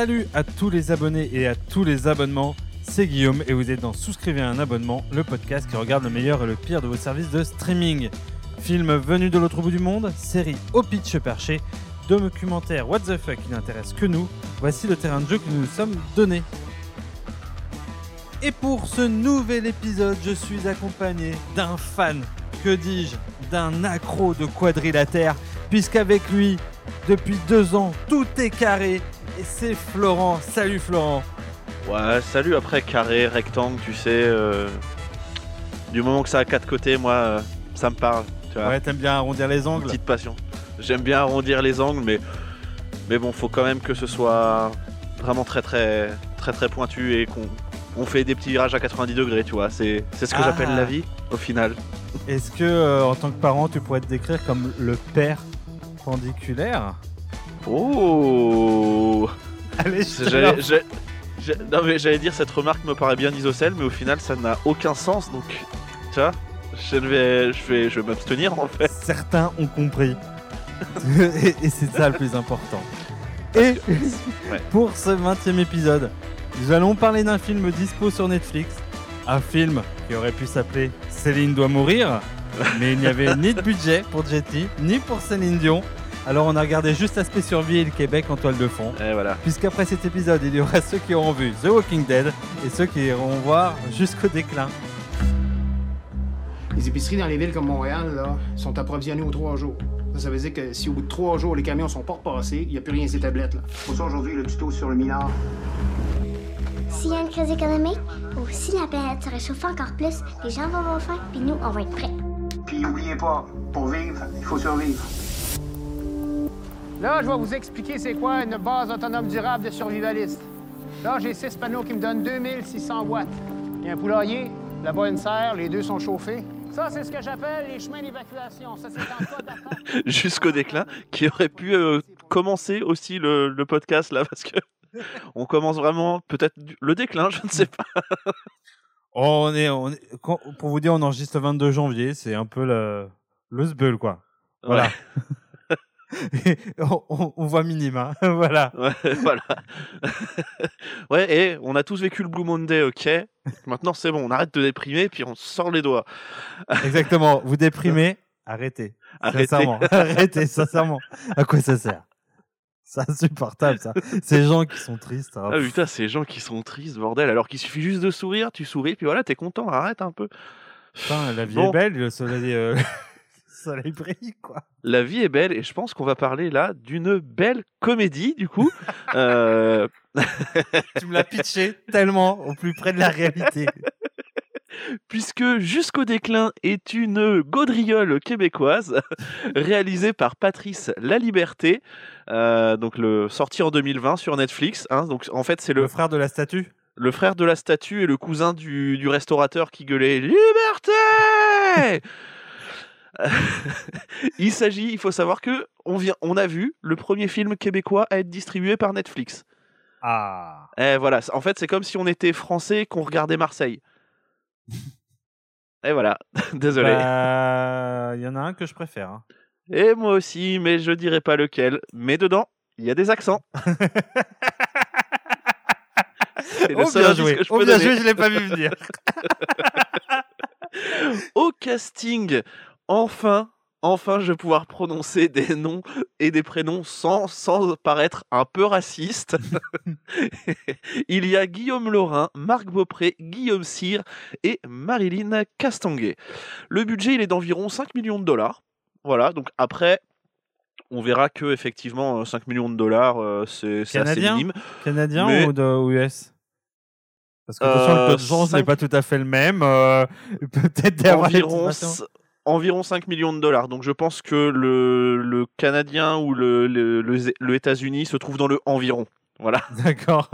Salut à tous les abonnés et à tous les abonnements. C'est Guillaume et vous êtes dans Souscrivez un abonnement, le podcast qui regarde le meilleur et le pire de vos services de streaming. Films venus de l'autre bout du monde, séries au pitch perché, documentaires what the fuck qui n'intéressent que nous, voici le terrain de jeu que nous nous sommes donné. Et pour ce nouvel épisode, je suis accompagné d'un fan, que dis-je, d'un accro de quadrilatère, puisqu'avec lui, depuis deux ans, tout est carré, et c'est Florent. Salut Florent Ouais, salut après carré, rectangle, tu sais. euh, Du moment que ça a quatre côtés, moi, euh, ça me parle. Tu vois, Ouais, t'aimes bien arrondir les angles petite passion. J'aime bien arrondir les angles, mais mais bon, faut quand même que ce soit vraiment très très très très pointu et qu'on on fait des petits virages à 90 degrés, tu vois. C'est c'est ce que Ah. j'appelle la vie au final. Est-ce que, euh, en tant que parent, tu pourrais te décrire comme le père pendiculaire? Oh Allez, je Non mais j'allais dire cette remarque me paraît bien isocèle, mais au final ça n'a aucun sens, donc tu vois, je vais, je vais, je vais m'abstenir en fait. Certains ont compris. et et c'est ça le plus important. Et Ouais. pour ce 20 e épisode, nous allons parler d'un film dispo sur Netflix. Un film qui aurait pu s'appeler Céline doit mourir, mais il n'y avait ni de budget pour Jetty, ni pour Céline Dion. Alors on a regardé juste l'aspect survie et le Québec en toile de fond. Et voilà. Puisqu'après cet épisode, il y aura ceux qui auront vu The Walking Dead et ceux qui iront voir jusqu'au déclin. Les épiceries dans les villes comme Montréal là, sont approvisionnées aux trois jours. Ça, ça veut dire que si au bout de trois jours, les camions sont pas repassés, il n'y a plus rien ces tablettes. Là. Pour ça, aujourd'hui, le tuto sur le minard. S'il y a une crise économique ou si la planète se réchauffe encore plus, les gens vont avoir faim, puis nous, on va être prêts. Puis oubliez pas, pour vivre, il faut survivre. Là, je vais vous expliquer c'est quoi une base autonome durable de survivaliste. Là, j'ai six panneaux qui me donnent 2600 watts. Il y a un poulailler, là-bas une serre, les deux sont chauffés. Ça, c'est ce que j'appelle les chemins d'évacuation. Ça, c'est en cas d'attaque. Jusqu'au déclin, qui aurait pu euh, commencer aussi le, le podcast là, parce que on commence vraiment peut-être le déclin, je ne sais pas. Oh, on est, on est- quand- pour vous dire, on enregistre le 22 janvier, c'est un peu le, le sbeul, quoi. Voilà. on, on- on voit minima, voilà. Ouais, voilà. ouais, et on a tous vécu le Blue Monday, ok. Maintenant, c'est bon, on arrête de déprimer, puis on sort les doigts. Exactement. Vous déprimez, arrêtez. Arrêtez. Sincèrement, arrêtez, sincèrement. À quoi ça sert? C'est insupportable, ça. Ces gens qui sont tristes. hein. Ah putain, ces gens qui sont tristes, bordel, alors qu'il suffit juste de sourire, tu souris, puis voilà, t'es content, arrête un peu. Putain, la vie Bon. est belle, le soleil, euh, soleil brille, quoi. La vie est belle, et je pense qu'on va parler là d'une belle comédie, du coup. Euh, Tu me l'as pitché tellement au plus près de la réalité. puisque Jusqu'au déclin est une gaudriole québécoise réalisée par Patrice Laliberté, euh, donc le sorti en 2020 sur Netflix. hein. donc en fait c'est Le le, frère de la statue le frère de la statue et le cousin du, du restaurateur qui gueulait Liberté Il s'agit, il faut savoir que on vient, on a vu le premier film québécois à être distribué par Netflix. Ah. Et voilà, en fait, c'est comme si on était français qu'on regardait Marseille. Et voilà, désolé. Bah, Il y en a un que je préfère. hein. Et moi aussi, mais je dirais pas lequel. Mais dedans, il y a des accents. C'est le Oh, seul bien indice joué. que je Oh, peux bien joué, je l'ai pas vu venir. Au casting, enfin, enfin, je vais pouvoir prononcer des noms et des prénoms sans, sans paraître un peu raciste. il y a Guillaume Laurin, Marc Beaupré, Guillaume Cyr et Marilyn Castanguet. Le budget, il est d'environ 5 millions de dollars. Voilà, donc après, on verra que effectivement 5 millions de dollars, euh, c'est assez minime. Canadien Mais- ou de ou US Parce que le Euh, taux de chance n'est pas tout à fait le même. euh, Peut-être environ, environ 5 millions de dollars. Donc je pense que le, le Canadien ou le, le, le, États-Unis se trouve dans le environ. Voilà. D'accord.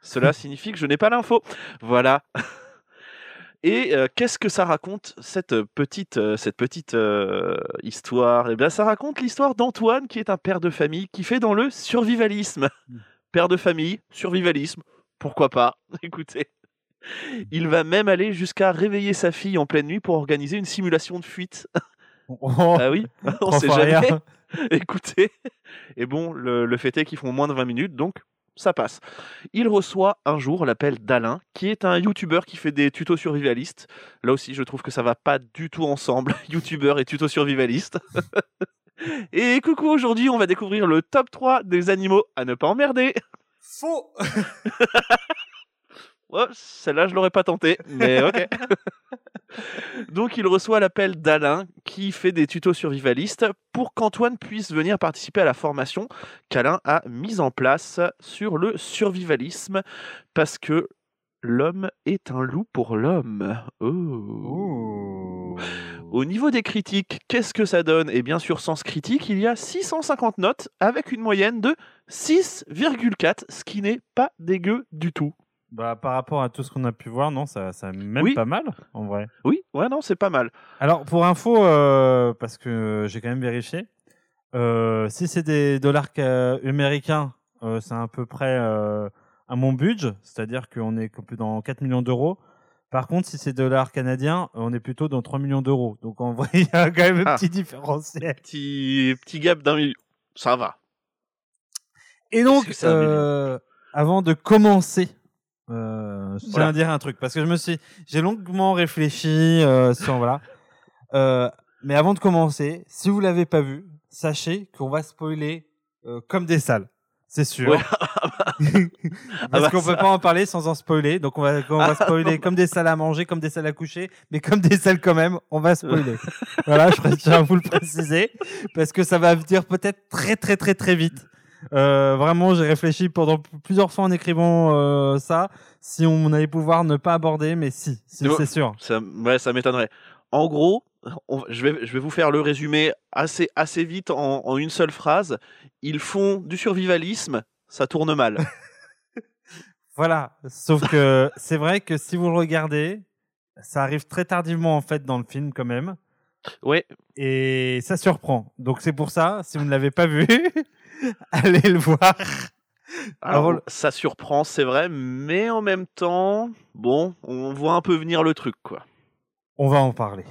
Cela signifie que je n'ai pas l'info. Voilà. Et euh, qu'est-ce que ça raconte cette petite, euh, cette petite euh, histoire? Eh bien, ça raconte l'histoire d'Antoine, qui est un père de famille qui fait dans le survivalisme. Père de famille, survivalisme, pourquoi pas? Écoutez, il va même aller jusqu'à réveiller sa fille en pleine nuit pour organiser une simulation de fuite. Oh, Ah oui, on sait rien. jamais. Écoutez, et bon, le, le fait est qu'ils font moins de 20 minutes, donc ça passe. Il reçoit un jour l'appel d'Alain, qui est un youtubeur qui fait des tutos survivalistes. Là aussi, je trouve que ça va pas du tout ensemble, youtubeur et tuto survivaliste. et coucou, aujourd'hui, on va découvrir le top 3 des animaux à ne pas emmerder. Faux Ouais, celle-là, je l'aurais pas tenté, mais ok. Donc, il reçoit l'appel d'Alain qui fait des tutos survivalistes pour qu'Antoine puisse venir participer à la formation qu'Alain a mise en place sur le survivalisme parce que l'homme est un loup pour l'homme. Oh. Au niveau des critiques, qu'est-ce que ça donne? Et bien sûr, Sens Critique, il y a 650 notes avec une moyenne de 6,4, ce qui n'est pas dégueu du tout. Bah, par rapport à tout ce qu'on a pu voir, non, ça, ça même Oui. pas mal, en vrai. Oui, ouais, non, c'est pas mal. Alors, pour info, euh, parce que j'ai quand même vérifié, euh, si c'est des dollars ca- américains, euh, c'est à peu près à mon budget, c'est-à-dire qu'on est dans 4 millions d'euros. Par contre, si c'est dollars canadiens, on est plutôt dans 3 millions d'euros. Donc, en vrai, il y a quand même un Ah. petit différentiel. Petit, petit gap d'un million. Ça va. Et donc, avant de commencer, euh, je tiens à dire un truc parce que je me suis, j'ai longuement réfléchi euh, sur voilà. Euh, mais avant de commencer, si vous l'avez pas vu, sachez qu'on va spoiler euh, comme des salles, c'est sûr. Ouais. parce Ah bah qu'on ça. peut pas en parler sans en spoiler. Donc on va, on va spoiler comme des salles à manger, comme des salles à coucher, mais comme des salles quand même, on va spoiler. voilà, je tiens à vous le préciser parce que ça va venir peut-être très très très très vite. Euh, vraiment, j'ai réfléchi pendant plusieurs fois en écrivant euh, ça, si on allait pouvoir ne pas aborder, mais si, c'est sûr. Ça, ouais, ça m'étonnerait. En gros, on- je, vais, je vais vous faire le résumé assez, assez vite en, en une seule phrase. Ils font du survivalisme, ça tourne mal. Voilà. Sauf que c'est vrai que si vous le regardez, ça arrive très tardivement en fait dans le film quand même, Ouais, et ça surprend. Donc c'est pour ça, si vous ne l'avez pas vu, allez le voir. alors, Alors, ça surprend, c'est vrai, mais en même temps, bon, on voit un peu venir le truc, quoi. on va en parler.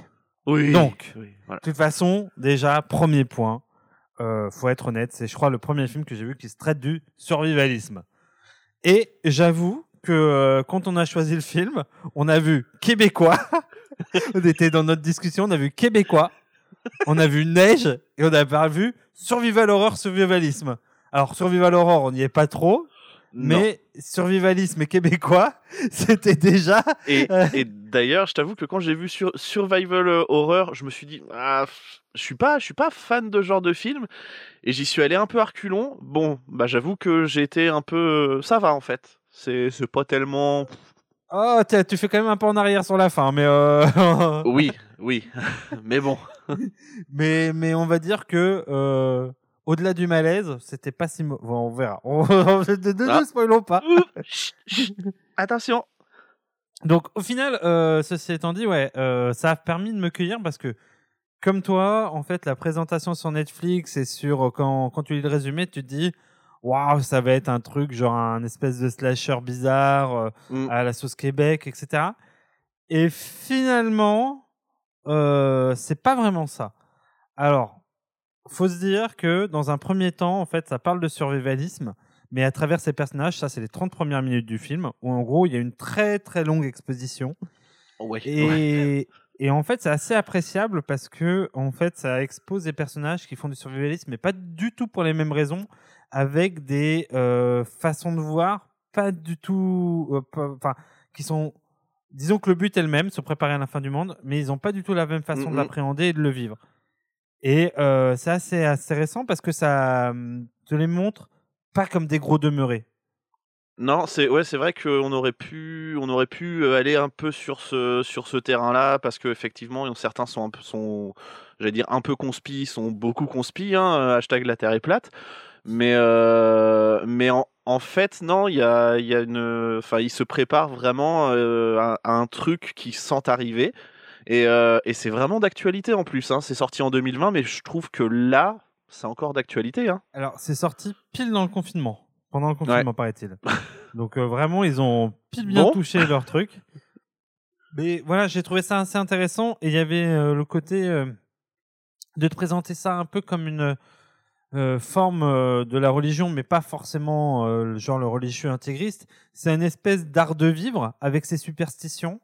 Oui. Donc. oui, voilà. De toute façon, déjà, premier point, euh, faut être honnête, c'est je crois le premier film que j'ai vu qui se traite du survivalisme. Et j'avoue que euh, quand on a choisi le film, on a vu québécois. on était dans notre discussion, on a vu québécois, on a vu neige et on a pas vu survival horror, survivalisme. Alors survival horror, on n'y est pas trop, Non. mais survivalisme et québécois, c'était déjà Et, et d'ailleurs, je t'avoue que quand j'ai vu sur Survival euh, Horror, je me suis dit, ah, je suis pas, je suis pas fan de ce genre de film, et j'y suis allé un peu à reculons. Bon, bah j'avoue que été un peu, ça va en fait. C'est, c'est pas tellement. Oh, tu fais quand même un peu en arrière sur la fin, mais euh... Oui, oui, mais bon. Mais, mais on va dire que euh, au-delà du malaise, c'était pas si mauvais. on verra. On... ne Ah. spoilons pas. Attention. Donc au final, euh, ceci étant dit, ouais, euh, ça a permis de me cueillir parce que comme toi, en fait, la présentation sur Netflix et sur quand, quand tu lis le résumé, tu te dis waouh, ça va être un truc genre un espèce de slasher bizarre euh, Mm. à la sauce Québec, etc. Et finalement, euh, c'est pas vraiment ça. Alors, faut se dire que dans un premier temps, en fait, ça parle de survivalisme, mais à travers ces personnages, ça, c'est les 30 premières minutes du film, où en gros, il y a une très très longue exposition. Ouais. Et, et en fait, c'est assez appréciable parce que en fait, ça expose des personnages qui font du survivalisme, mais pas du tout pour les mêmes raisons, avec des euh, façons de voir pas du tout, euh, enfin, qui sont, disons que le but est le même, se préparer à la fin du monde, mais ils n'ont pas du tout la même façon de Mhm. l'appréhender et de le vivre. Et euh, c'est assez, récent parce que ça hum, te les montre pas comme des gros demeurés. Non, c'est ouais, c'est vrai qu'on aurait pu, on aurait pu aller un peu sur ce sur ce terrain-là parce que effectivement, certains sont un peu sont, j'allais dire un peu conspi, sont beaucoup conspi, hein, hashtag la terre est plate. Mais euh, mais en, en fait non, il y a il y a une, enfin ils se préparent vraiment euh, à, à un truc qui sent arriver et euh, et c'est vraiment d'actualité en plus. Hein, c'est sorti en 2020, mais je trouve que là, c'est encore d'actualité. Hein. Alors, c'est sorti pile dans le confinement. Pendant le confinement, paraît-il. Donc, euh, vraiment, ils ont pile bien Bon. touché leur truc. Mais voilà, j'ai trouvé ça assez intéressant. Et il y avait le côté de te présenter ça un peu comme une. Euh, forme euh, de la religion, mais pas forcément euh, le genre le religieux intégriste. C'est une espèce d'art de vivre avec ses superstitions.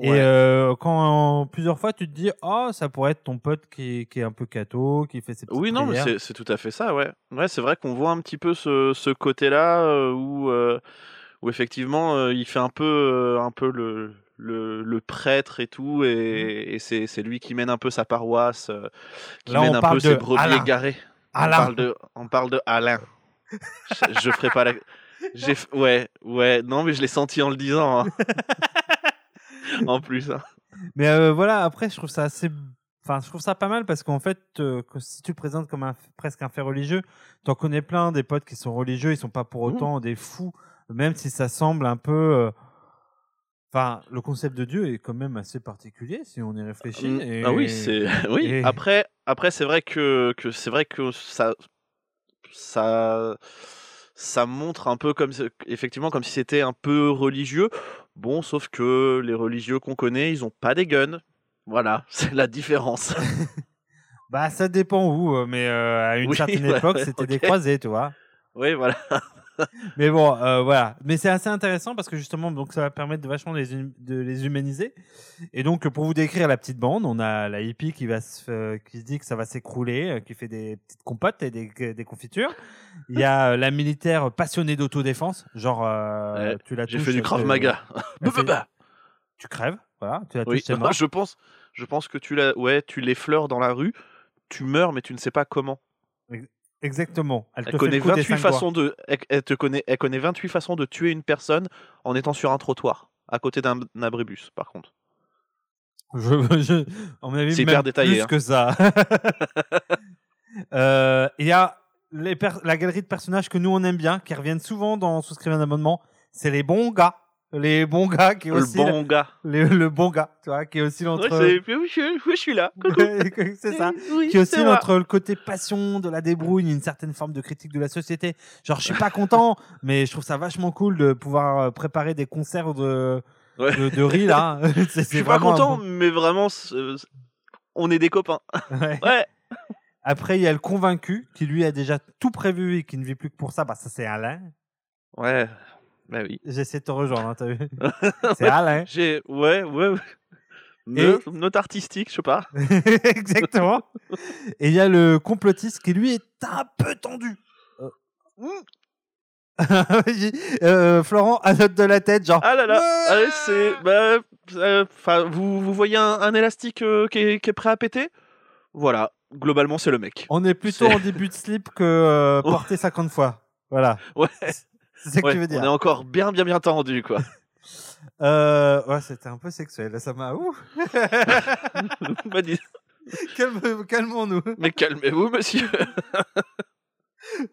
Et Ouais. quand plusieurs fois tu te dis, oh, ça pourrait être ton pote qui, qui est un peu catho, qui fait ses petites Oui, non, mais prières. c'est c'est tout à fait ça, ouais. Ouais, c'est vrai qu'on voit un petit peu ce, ce côté-là euh, où, où effectivement il fait un peu, un peu le, le, le prêtre et tout, et, et c'est lui qui mène un peu sa paroisse, euh, qui Là, mène un peu ses brebis égarées. Alain. On parle de, on parle de Alain. je, je ferai pas la. J'ai, ouais, ouais, non, mais je l'ai senti en le disant. hein. en plus. hein. Mais euh, voilà, après, je trouve ça assez. Enfin, je trouve ça pas mal parce qu'en fait, euh, que si tu le présentes comme un, presque un fait religieux, t'en connais plein des potes qui sont religieux, ils sont pas pour Mmh. autant des fous, même si ça semble un peu. euh, Enfin, le concept de Dieu est quand même assez particulier si on y réfléchit. Et- Ah oui, c'est oui. et- Après, après c'est vrai que, que c'est vrai que ça ça ça montre un peu comme si- effectivement comme si c'était un peu religieux. Bon, sauf que les religieux qu'on connaît, ils ont pas des guns. Voilà, c'est la différence. Bah, ça dépend où, euh, mais euh, à une Oui, certaine ouais, époque, ouais, c'était des croisés, tu vois. oui, voilà. Mais bon, euh, voilà. Mais c'est assez intéressant parce que justement, donc ça va permettre de vachement les, hum- de les humaniser. Et donc, pour vous décrire la petite bande, on a la hippie qui va se, euh, qui se dit que ça va s'écrouler, euh, qui fait des petites compotes et des, des confitures. Il y a la militaire passionnée d'autodéfense, genre euh, Ouais, tu la J'ai fait du Krav Maga. fait- tu crèves, voilà, tu la touches, oui, je pense, je pense que tu la, ouais, tu l'effleures dans la rue, tu meurs, mais tu ne sais pas comment. Exactement. Elle, te connaît le coup des 28 cinq doigts. façons de, elle, elle te connaît, elle connaît 28 façons de tuer une personne en étant sur un trottoir, à côté d'un abribus, par contre. Je, je, C'est même hyper détaillé, Plus hein. que ça. Euh, Il y a les la galerie de personnages que nous on aime bien, qui reviennent souvent dans souscrire un abonnement. C'est les bons gars. Les bons gars qui est Le aussi bon gars. le, le bon gars, tu vois, qui est aussi Ouais, entre. oui, je, je suis là. c'est ça. Oui, Qui est aussi entre le côté passion de la débrouille, une certaine forme de critique de la société. Genre, je suis pas content, mais je trouve ça vachement cool de pouvoir euh, préparer des concerts de, Ouais. de, de riz là. C'est- Je suis pas content, bon- mais vraiment, c'est- on est des copains. Ouais. Ouais. Après, il y a le convaincu qui lui a déjà tout prévu et qui ne vit plus que pour ça. Bah, ça, c'est Alain. Ouais. Bah oui. J'essaie de te rejoindre, hein, t'as vu? C'est Alain. J'ai, ouais, ouais. ouais. Et- Note, artistique, je sais pas. Exactement. Et il y a le complotiste qui lui est un peu tendu. Euh. Euh, Florent à note de la tête, genre. Ah là là, allez, c'est, bah, euh, vous, vous voyez un, un élastique qui, est, qui est prêt à péter? Voilà. Globalement, c'est le mec. On est plutôt C'est- en début de slip que porté 50 fois. Voilà. Ouais. C'est ça que Ouais, tu veux on dire. est encore bien, bien, bien tendu, quoi. Euh, ouais, c'était un peu sexuel. Ça m'a. Ouh. Calme- Calmons-nous. Mais calmez-vous, monsieur.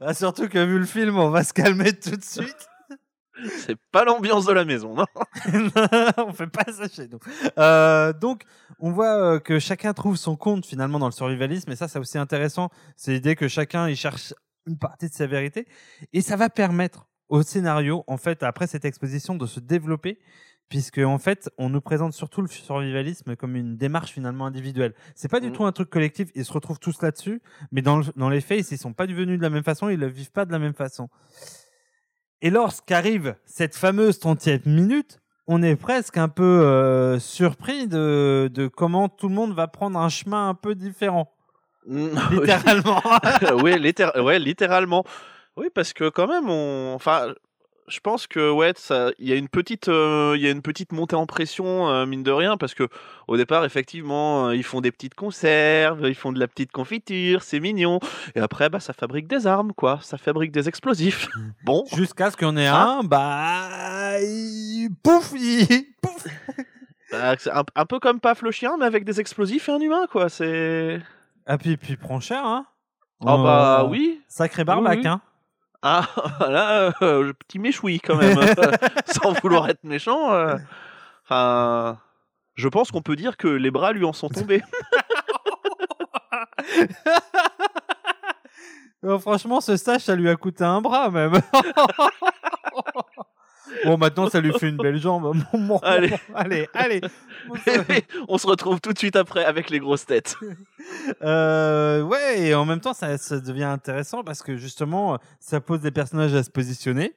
Ah, surtout que vu le film, on va se calmer tout de suite. C'est pas l'ambiance de la maison, non on fait pas ça chez nous. Euh, donc, on voit euh, que chacun trouve son compte finalement dans le survivalisme, et ça, c'est aussi intéressant. C'est l'idée que chacun il cherche une partie de sa vérité, et ça va permettre au scénario, en fait, après cette exposition, de se développer, puisque en fait, on nous présente surtout le survivalisme comme une démarche finalement individuelle. C'est pas du Mhm. tout un truc collectif. Ils se retrouvent tous là-dessus, mais dans, le- dans les faits, ils sont pas venus de la même façon, ils le vivent pas de la même façon. Et lorsqu'arrive cette fameuse 30e minute, on est presque un peu euh, surpris de, de comment tout le monde va prendre un chemin un peu différent, Mm, littéralement. oui, littér- ouais, littéralement. Oui, parce que quand même, on, enfin, je pense que ouais, ça, il y a une petite, euh, il y a une petite montée en pression euh, mine de rien, parce que au départ, effectivement, euh, ils font des petites conserves, ils font de la petite confiture, c'est mignon, et après, bah, ça fabrique des armes, quoi, ça fabrique des explosifs. Bon, Jusqu'à ce qu'il y en ait Hein un, bah, il- pouf, il- pouf. bah, un, un peu comme Paf le chien, mais avec des explosifs et un humain, quoi. C'est, Ah puis, puis il prend cher, hein. ah bah Euh, oui. Sacré barbac, oui. hein. Ah, là, euh, petit méchoui quand même, sans vouloir être méchant. euh. Je pense qu'on peut dire que les bras lui en sont tombés. Euh, franchement, ce stage, ça lui a coûté un bras même. Bon, maintenant, ça lui fait une belle jambe. Bon, Allez. allez, allez. On se retrouve tout de suite après avec les grosses têtes. Euh, ouais, et en même temps, ça, ça devient intéressant parce que justement, ça pose des personnages à se positionner.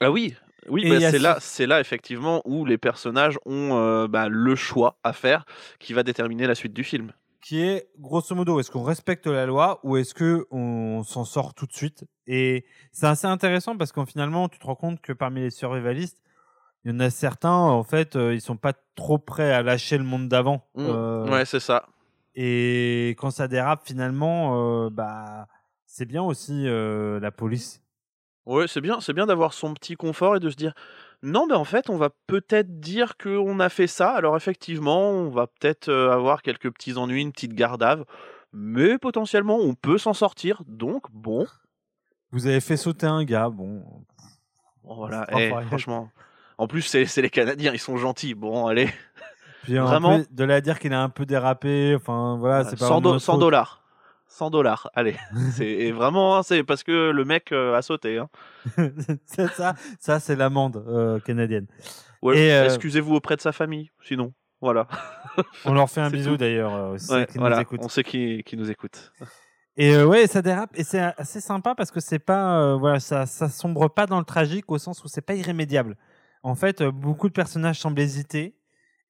Ah oui, oui, bah, c'est ce- là, c'est là effectivement où les personnages ont euh, bah, le choix à faire qui va déterminer la suite du film. Qui est grosso modo est-ce qu'on respecte la loi ou est-ce que on s'en sort tout de suite? Et c'est assez intéressant parce qu'en finalement tu te rends compte que parmi les survivalistes il y en a certains en fait euh, ils sont pas trop prêts à lâcher le monde d'avant Mm. Euh, Ouais, c'est ça. et quand ça dérape finalement euh, bah c'est bien aussi euh, la police Ouais, c'est bien, c'est bien d'avoir son petit confort et de se dire non, ben en fait, on va peut-être dire qu'on a fait ça. Alors effectivement, on va peut-être euh, avoir quelques petits ennuis, une petite gardave, mais potentiellement, on peut s'en sortir. Donc bon, vous avez fait sauter un gars bon voilà. Eh, franchement, en plus, c'est les Canadiens, ils sont gentils. Bon, allez, puis en Vraiment plus, de là à dire qu'il a un peu dérapé enfin voilà c'est pas 100 vraiment do- notre 100 faute. dollars. 100 dollars, allez. C'est et vraiment, hein, c'est parce que le mec euh, a sauté. Hein. c'est ça ça c'est l'amende euh, canadienne Ouais, euh, Excusez-vous auprès de sa famille, sinon. Voilà. On leur fait un bisou d'ailleurs, Ouais, voilà. On sait qui, qui nous écoute. Et ouais, ça dérape et c'est assez sympa parce que c'est pas, voilà, ça, ça sombre pas dans le tragique au sens où c'est pas irrémédiable. En fait, beaucoup de personnages semblent hésiter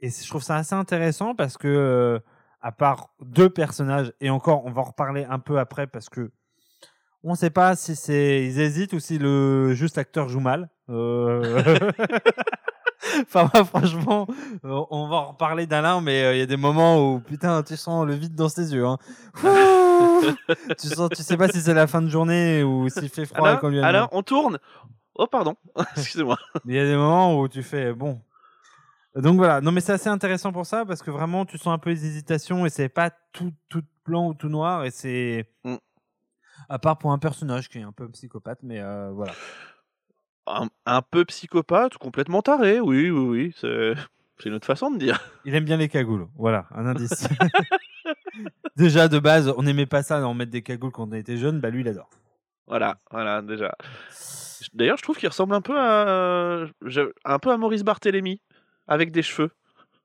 et je trouve ça assez intéressant parce que, à part deux personnages et encore, on va en reparler un peu après parce que on sait pas si c'est ils hésitent ou si le juste l'acteur joue mal. Euh, Enfin, moi, franchement, euh, on va en reparler d'Alain, mais euh, il y a des moments où, putain, tu sens le vide dans ses yeux. Hein. Tu, sens, tu sais pas si c'est la fin de journée ou s'il fait froid et lui a Alain, on tourne. Oh, pardon. Excusez-moi. Il y a des moments où tu fais, bon. Donc voilà, non mais c'est assez intéressant pour ça parce que vraiment tu sens un peu les hésitations et c'est pas tout, tout blanc ou tout noir et c'est. Mm. À part pour un personnage qui est un peu psychopathe, mais euh, voilà. Un, un peu psychopathe, complètement taré. Oui, oui, oui. C'est une autre façon de dire. Il aime bien les cagoules. Voilà, un indice. Déjà, de base, on n'aimait pas ça, en mettre des cagoules quand on était jeune. Bah, lui, il adore. Voilà, voilà, déjà. D'ailleurs, je trouve qu'il ressemble un peu à, un peu à Maurice Barthélémy, avec des cheveux.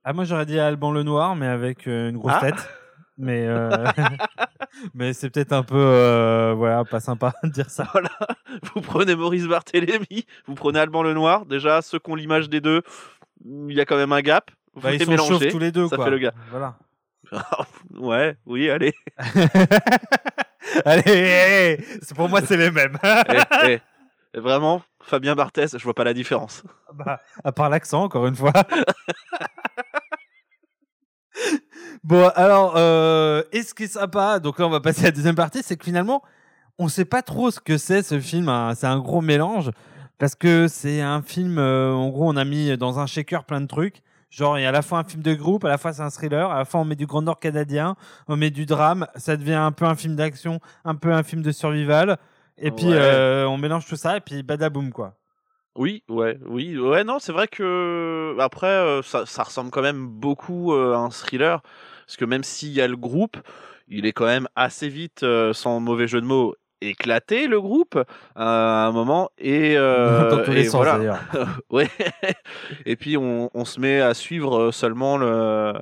Ah, moi, j'aurais dit Alban le Noir, mais avec euh, une grosse Ah. tête. Mais, euh, mais c'est peut-être un peu, euh, voilà, pas sympa de dire ça. Voilà. Vous prenez Maurice Barthélémy, vous prenez Alban Lenoir. Déjà, ceux qui ont l'image des deux, il y a quand même un gap. Vous Bah, ils sont tous les deux, ça quoi. fait le gars. Voilà. ouais, oui, allez. Allez, c'est pour moi, c'est les mêmes. Eh, eh, Vraiment, Fabien Barthès, je vois pas la différence. Bah, à part l'accent, encore une fois. bon, alors, euh, et ce qui est sympa, donc là, on va passer à la deuxième partie, c'est que finalement, on sait pas trop ce que c'est ce film. hein. C'est un gros mélange parce que c'est un film. euh, en gros, on a mis dans un shaker plein de trucs. Genre, il y a à la fois un film de groupe, à la fois c'est un thriller, à la fois on met du Grand Nord canadien, on met du drame, ça devient un peu un film d'action, un peu un film de survival, et puis Ouais. euh, on mélange tout ça, et puis badaboum quoi. Oui, ouais, oui, ouais, non, c'est vrai que après, euh, ça, ça ressemble quand même beaucoup euh, à un thriller, parce que même s'il y a le groupe, il est quand même assez vite, sans mauvais jeu de mots, éclaté le groupe à un moment, et, euh, Dans tous les et sens voilà. ouais. Et puis on, on se met à suivre seulement le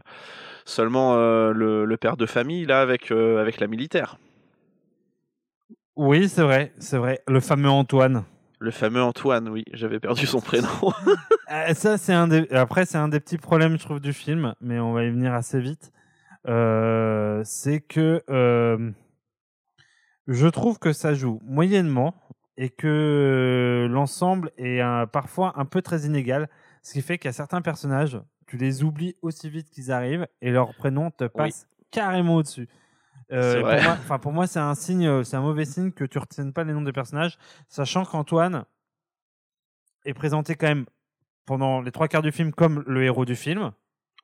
seulement euh, le, le père de famille là avec euh, avec la militaire, Oui, c'est vrai, c'est vrai. Le fameux Antoine. le fameux Antoine. Oui, j'avais perdu son prénom. Euh, ça, c'est un des... Après, c'est un des petits problèmes, je trouve, du film, mais on va y venir assez vite. Euh, c'est que euh, je trouve que ça joue moyennement et que l'ensemble est un- parfois un peu très inégal, ce qui fait qu'il y a certains personnages, tu les oublies aussi vite qu'ils arrivent et leur prénom te passe carrément au-dessus. Euh, pour moi, enfin, pour moi, c'est un signe, euh, c'est un mauvais signe que tu retiennes pas les noms des personnages, sachant qu'Antoine est présenté quand même pendant les trois quarts du film comme le héros du film,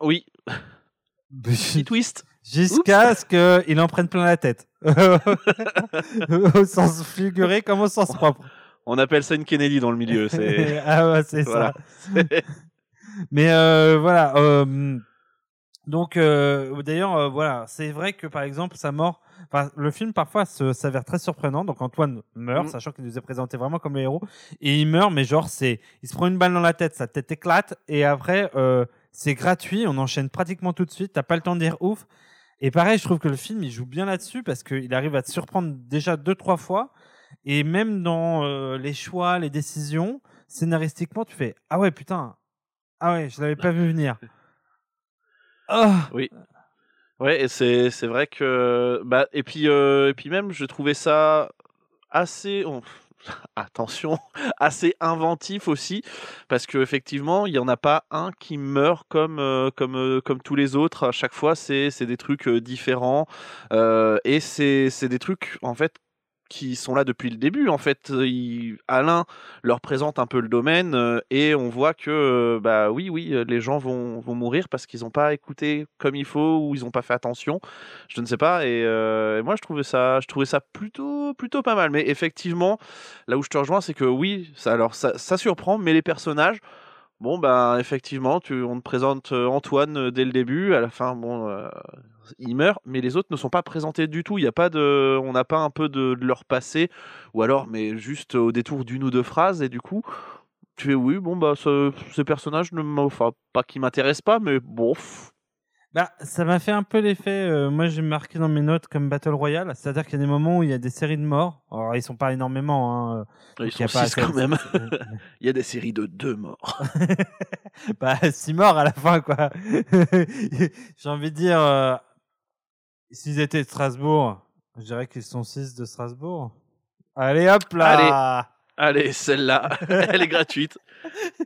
oui, petit twist. jusqu'à ce qu'il en prenne plein la tête, au sens figuré comme au sens propre. On appelle ça une Kennedy dans le milieu. C'est ah ouais, c'est voilà. ça. Mais euh, voilà, euh, Donc, euh, d'ailleurs, euh, voilà, c'est vrai que par exemple, sa mort, enfin, le film parfois se- s'avère très surprenant. Donc, Antoine meurt, Mm. sachant qu'il nous est présenté vraiment comme le héros, et il meurt, mais genre, c'est, il se prend une balle dans la tête, sa tête éclate, et après, euh, c'est gratuit, on enchaîne pratiquement tout de suite, t'as pas le temps de dire ouf. Et pareil, je trouve que le film, il joue bien là-dessus parce qu'il arrive à te surprendre déjà deux, trois fois, et même dans euh, les choix, les décisions, scénaristiquement, tu fais ah ouais putain, ah ouais, je l'avais pas vu venir. Ah. Ouais, et c'est c'est vrai que bah et puis euh, et puis même je trouvais ça assez oh, attention assez inventif aussi parce que effectivement il y en a pas un qui meurt comme euh, comme euh, comme tous les autres à chaque fois c'est c'est des trucs différents et c'est c'est des trucs en fait qui sont là depuis le début en fait Il- Alain leur présente un peu le domaine euh, et on voit que euh, bah oui oui euh, les gens vont vont mourir parce qu'ils n'ont pas écouté comme il faut ou ils n'ont pas fait attention. Je ne sais pas et, euh, moi je trouvais ça je trouvais ça plutôt plutôt pas mal. Mais effectivement là où je te rejoins c'est que oui alors ça surprend mais les personnages bon ben effectivement tu on te présente euh, Antoine euh, dès le début. À la fin bon euh, il meurt mais les autres ne sont pas présentés du tout. Il y a pas de on n'a pas un peu de, leur passé. Ou alors mais juste au détour d'une ou deux phrases. Et du coup tu fais oui bon bah ce, personnage ne pas qui m'intéresse pas mais bon Bah, ça m'a fait un peu l'effet. euh, moi, j'ai marqué dans mes notes comme Battle Royale, c'est-à-dire qu'il y a des moments où il y a des séries de morts. Alors, ils sont pas énormément. Hein, ils donc il y a sont pas six assez- quand même il y a des séries de deux morts bah, six morts à la fin, quoi. j'ai envie de dire, euh, s'ils étaient de Strasbourg, je dirais qu'ils sont six de Strasbourg. Allez, hop là. Allez, celle-là, elle est gratuite.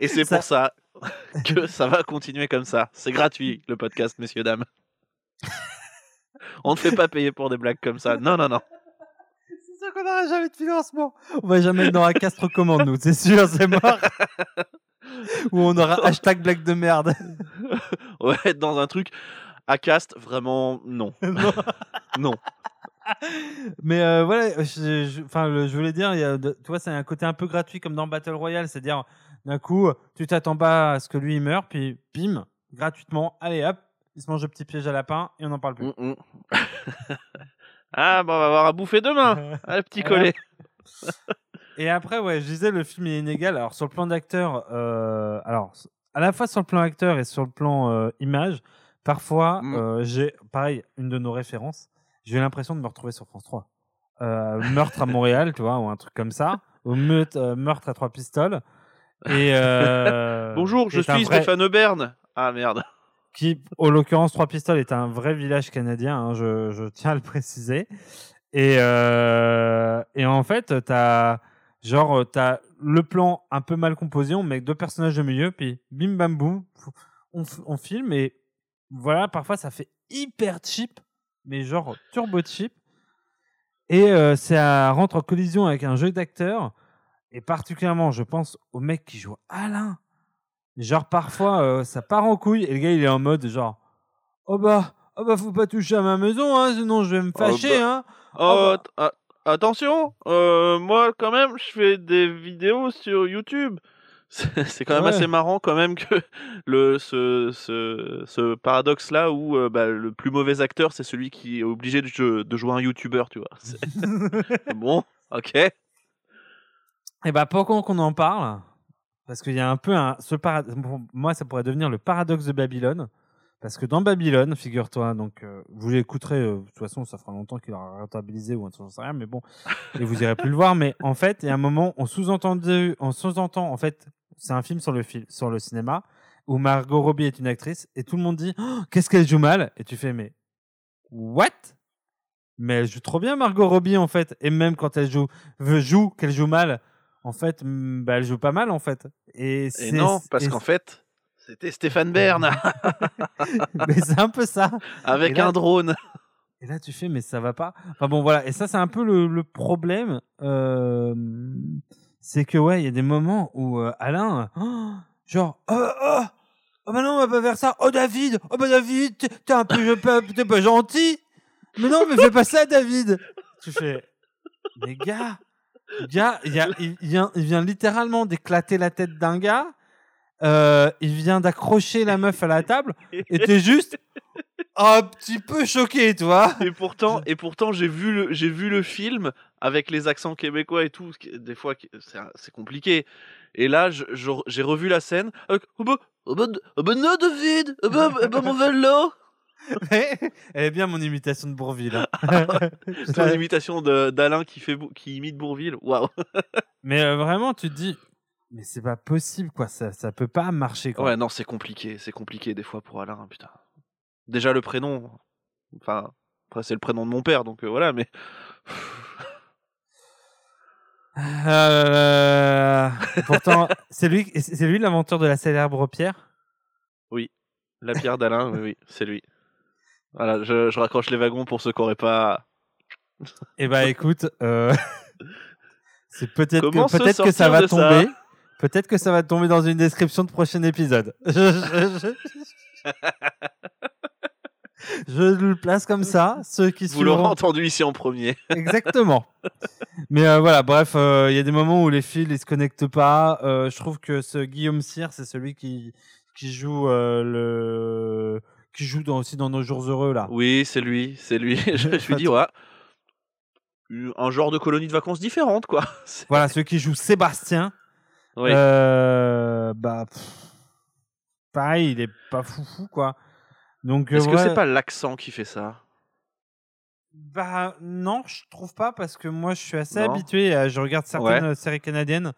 Et c'est Ça- pour ça que ça va continuer comme ça. C'est gratuit, le podcast, messieurs, dames. On ne fait pas payer pour des blagues comme ça. Non, non, non. C'est sûr qu'on n'aura jamais de financement. On va jamais être dans un castre commande, nous, c'est sûr, c'est mort. Ou on aura hashtag blague de merde. On va être dans un truc à cast, vraiment, non. Non. Non. Mais euh, voilà, je, je- enfin, le- je voulais dire, il y a de- tu vois, c'est un côté un peu gratuit comme dans Battle Royale, c'est-à-dire d'un coup, tu t'attends pas à ce que lui il meure, puis bim, gratuitement, allez hop, il se mange le petit piège à lapin et on n'en parle plus. Mm, mm. ah, bon, on va avoir à bouffer demain. Ah, petit collet. Et après, ouais, je disais, le film est inégal. Alors, sur le plan d'acteur, euh, alors, à la fois sur le plan acteur et sur le plan euh, image, parfois, Mm. euh, j'ai, pareil, une de nos références, j'ai eu l'impression de me retrouver sur France 3. Euh, meurtre à Montréal, tu vois, ou un truc comme ça, ou meurtre à trois pistoles. Et euh, Bonjour, je suis vrai- Stéphane Bern. Ah, merde. qui, en l'occurrence, Trois Pistoles est un vrai village canadien, hein, je, je tiens à le préciser. Et, euh, et en fait, t'as genre t'as le plan un peu mal composé, on met deux personnages au milieu, puis bim bam boum, on, filme et voilà, parfois ça fait hyper cheap, mais genre turbo cheap. Et euh, ça rentre en collision avec un jeu d'acteurs, et particulièrement, je pense au mec qui joue Alain. Genre parfois euh, ça part en couille et le gars il est en mode genre oh bah oh bah faut pas toucher à ma maison hein sinon je vais me Oh fâcher bah. hein Oh, bah. att- a- attention, euh, moi quand même, je fais des vidéos sur YouTube. C'est quand même Ouais. assez marrant quand même que le ce, ce, ce paradoxe là où euh, bah, le plus mauvais acteur c'est celui qui est obligé de, de jouer un YouTuber, tu vois. Bon, ok. Et bah pourquoi qu'on en parle parce qu'il y a un peu un ce para- moi ça pourrait devenir le paradoxe de Babylone parce que dans Babylone figure-toi donc euh, vous l'écouterez euh, de toute façon ça fera longtemps qu'il aura rentabilisé ou un truc rien mais bon et vous irez plus le voir mais en fait il y a un moment on sous-entend on sous-entend en fait c'est un film sur le film sur le cinéma où Margot Robbie est une actrice et tout le monde dit Oh, qu'est-ce qu'elle joue mal! Et tu fais mais what? Mais elle joue trop bien Margot Robbie en fait et même quand elle joue veut joue qu'elle joue mal en fait bah, elle joue pas mal en fait. Et, non, parce qu'en fait, c'était Stéphane Bern. Mais c'est un peu ça. Avec là- un drone. et là tu fais mais ça va pas. Enfin bon voilà. Et ça c'est un peu le, le problème euh, c'est que ouais il y a des moments où euh, Alain oh, genre oh, oh, oh bah non on va pas faire ça. Oh David oh bah David t'es un peu t'es pas gentil. Mais non mais fais pas ça David. Tu fais mais gars il, vient littéralement d'éclater la tête d'un gars euh, il vient d'accrocher la meuf à la table et t'es juste un petit peu choqué, tu vois. Et pourtant, et pourtant j'ai vu le, vu le film avec les accents québécois et tout. Des fois, c'est, compliqué. Et là, j'ai revu la scène. avec, Oh bah, oh bah, oh bah David. Oh bah, oh bah, mon vélo. Mais Elle est bien mon imitation de Bourville. hein. Ton imitation de, d'Alain qui fait, Bou- qui imite Bourville. Waouh. Mais euh, vraiment, tu te dis, mais c'est pas possible, quoi. Ça, ça peut pas marcher, quoi. Ouais, non, c'est compliqué. C'est compliqué des fois pour Alain. Putain. Déjà le prénom. Enfin, après c'est le prénom de mon père, donc euh, voilà. Mais Euh, pourtant, c'est lui, c'est lui l'inventeur de la célèbre pierre? la pierre d'Alain, oui, oui, c'est lui. Voilà, je, je raccroche les wagons pour ceux qui n'auraient pas. Eh bah écoute, euh, c'est peut-être que peut-être que ça va ça tomber. Peut-être que ça va tomber dans une description de prochain épisode. Je, je- je- je le place comme ça. Ceux qui Vous l'aurez entendu ici en premier. Exactement. Mais euh, voilà, bref, euh, il y a des moments où les fils ils se connectent pas. Je trouve que ce Guillaume Cyr, c'est celui qui qui joue le qui joue dans- aussi dans nos jours heureux là. Oui, c'est lui, c'est lui. je me suis dit, ouais. Un genre de colonie de vacances différente, quoi. Voilà, celui qui joue Sébastien. Oui. Euh, bah pff, pareil, il est pas foufou quoi. Donc euh, Est-ce que c'est pas l'accent qui fait ça? Bah non, je trouve pas parce que moi je suis assez Non. habitué. à- Je regarde certaines séries canadiennes.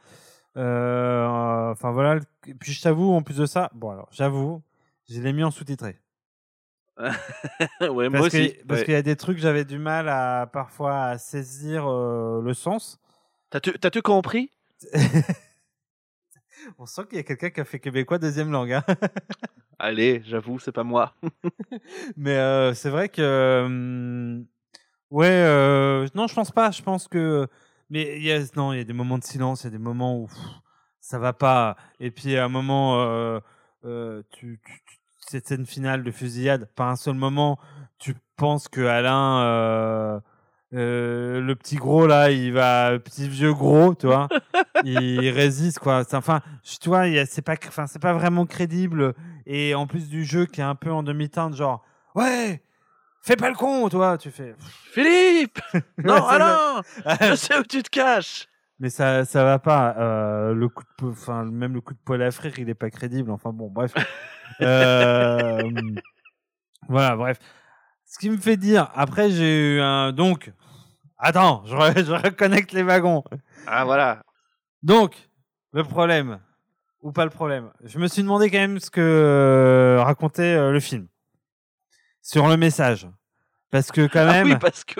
Euh, Enfin voilà. Et puis je t'avoue, en plus de ça, bon alors j'avoue, je l'ai mis en sous-titré. Ouais, moi que- aussi. parce ouais. qu'il y a des trucs j'avais du mal à parfois à saisir euh, le sens. T'as-tu compris? On sent qu'il y a quelqu'un qui a fait québécois deuxième langue. hein. Allez, j'avoue, c'est pas moi. Mais euh, c'est vrai que hum, ouais, non, je pense pas. Je pense que mais il y a non, il y a des moments de silence, il y a des moments où pff, ça va pas. Et puis à un moment, tu- cette scène finale de fusillade, pas un seul moment, tu penses que Alain, euh, euh, le petit gros là, il va, petit vieux gros, tu vois, il résiste quoi. C'est- Enfin, tu vois, c'est pas, enfin, c'est pas vraiment crédible. Et en plus du jeu qui est un peu en demi-teinte, genre, ouais, fais pas le con, toi, tu fais. Philippe Non, Alain. Je sais où tu te caches Mais ça, ça va pas. Euh, le coup de, enfin, même le coup de poil à frire, il est pas crédible. Enfin bon, bref. Euh, voilà, bref. Ce qui me fait dire, après j'ai eu un, donc, attends, je, re- je reconnecte les wagons. Ah, voilà. Donc, le problème, ou pas le problème, je me suis demandé quand même ce que euh, racontait le film sur le message. Parce que quand Ah même, oui, parce que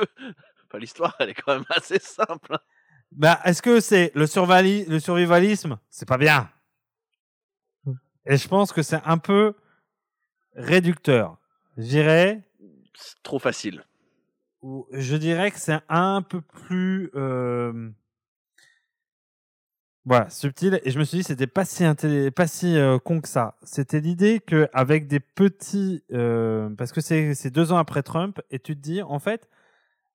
bah, l'histoire, elle est quand même assez simple. Bah, est-ce que c'est le, survali- le survivalisme? C'est pas bien. Et je pense que c'est un peu réducteur. Je dirais, C'est trop facile. je dirais que c'est un peu plus euh, voilà subtil et je me suis dit c'était pas si pas si euh, con que ça c'était l'idée que avec des petits euh, parce que c'est c'est deux ans après Trump et tu te dis en fait